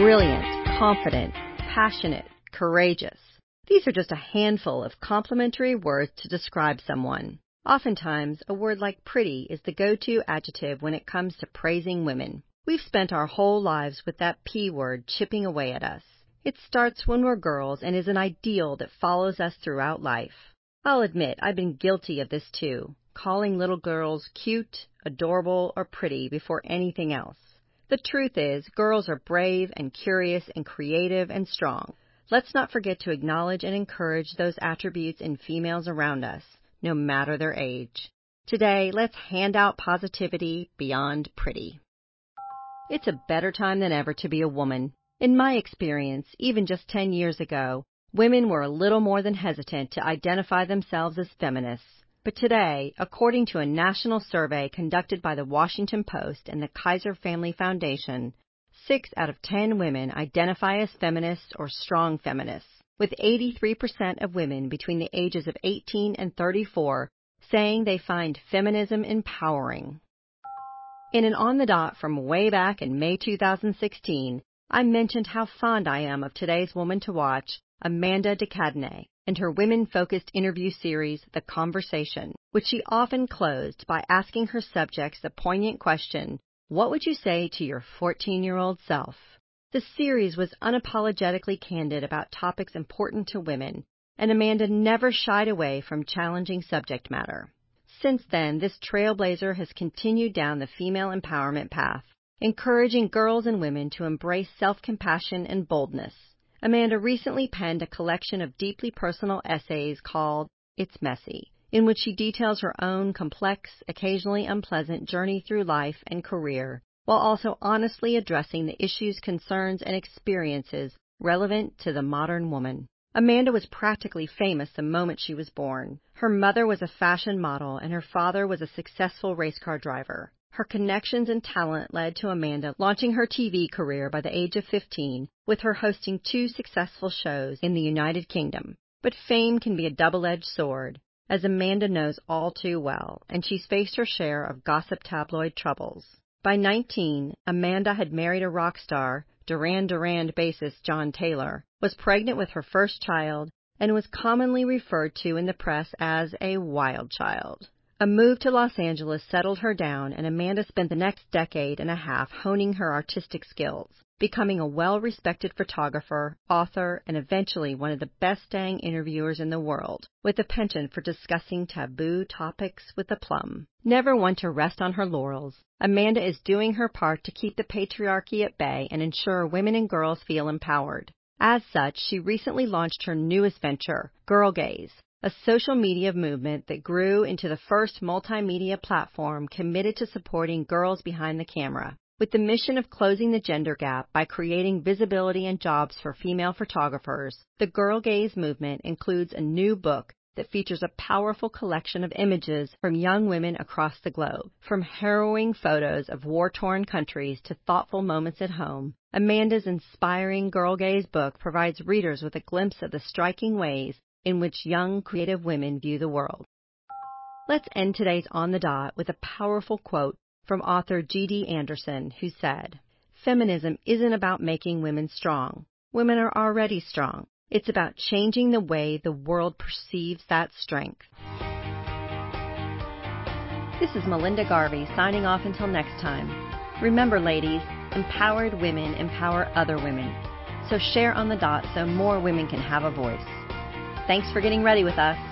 brilliant, confident, passionate, courageous. These are just a handful of complimentary words to describe someone. Oftentimes, a word like pretty is the go-to adjective when it comes to praising women. We've spent our whole lives with that P word chipping away at us. It starts when we're girls and is an ideal that follows us throughout life. I'll admit I've been guilty of this too, calling little girls cute, adorable, or pretty before anything else. The truth is, girls are brave and curious and creative and strong. Let's not forget to acknowledge and encourage those attributes in females around us, no matter their age. Today, let's hand out positivity beyond pretty. It's a better time than ever to be a woman. In my experience, even just 10 years ago, women were a little more than hesitant to identify themselves as feminists. But today, according to a national survey conducted by the Washington Post and the Kaiser Family Foundation, Six out of ten women identify as feminists or strong feminists, with 83% of women between the ages of 18 and 34 saying they find feminism empowering. In an On the Dot from way back in May 2016, I mentioned how fond I am of today's woman to watch, Amanda de Cadenet, and her women focused interview series, The Conversation, which she often closed by asking her subjects the poignant question what would you say to your 14 year old self? The series was unapologetically candid about topics important to women, and Amanda never shied away from challenging subject matter. Since then, this trailblazer has continued down the female empowerment path, encouraging girls and women to embrace self compassion and boldness. Amanda recently penned a collection of deeply personal essays called It's Messy in which she details her own complex, occasionally unpleasant journey through life and career, while also honestly addressing the issues, concerns, and experiences relevant to the modern woman. Amanda was practically famous the moment she was born. Her mother was a fashion model and her father was a successful race car driver. Her connections and talent led to Amanda launching her TV career by the age of 15 with her hosting two successful shows in the United Kingdom. But fame can be a double-edged sword as Amanda knows all too well, and she's faced her share of gossip tabloid troubles. By 19, Amanda had married a rock star, Duran Duran bassist John Taylor, was pregnant with her first child, and was commonly referred to in the press as a wild child. A move to Los Angeles settled her down, and Amanda spent the next decade and a half honing her artistic skills becoming a well-respected photographer, author, and eventually one of the best dang interviewers in the world, with a penchant for discussing taboo topics with aplomb. Never one to rest on her laurels, Amanda is doing her part to keep the patriarchy at bay and ensure women and girls feel empowered. As such, she recently launched her newest venture, Girl Gaze, a social media movement that grew into the first multimedia platform committed to supporting girls behind the camera with the mission of closing the gender gap by creating visibility and jobs for female photographers, the Girl Gaze movement includes a new book that features a powerful collection of images from young women across the globe. From harrowing photos of war torn countries to thoughtful moments at home, Amanda's inspiring Girl Gaze book provides readers with a glimpse of the striking ways in which young creative women view the world. Let's end today's On the Dot with a powerful quote from author G.D. Anderson, who said, Feminism isn't about making women strong. Women are already strong. It's about changing the way the world perceives that strength. This is Melinda Garvey signing off until next time. Remember, ladies, empowered women empower other women. So share on the dot so more women can have a voice. Thanks for getting ready with us.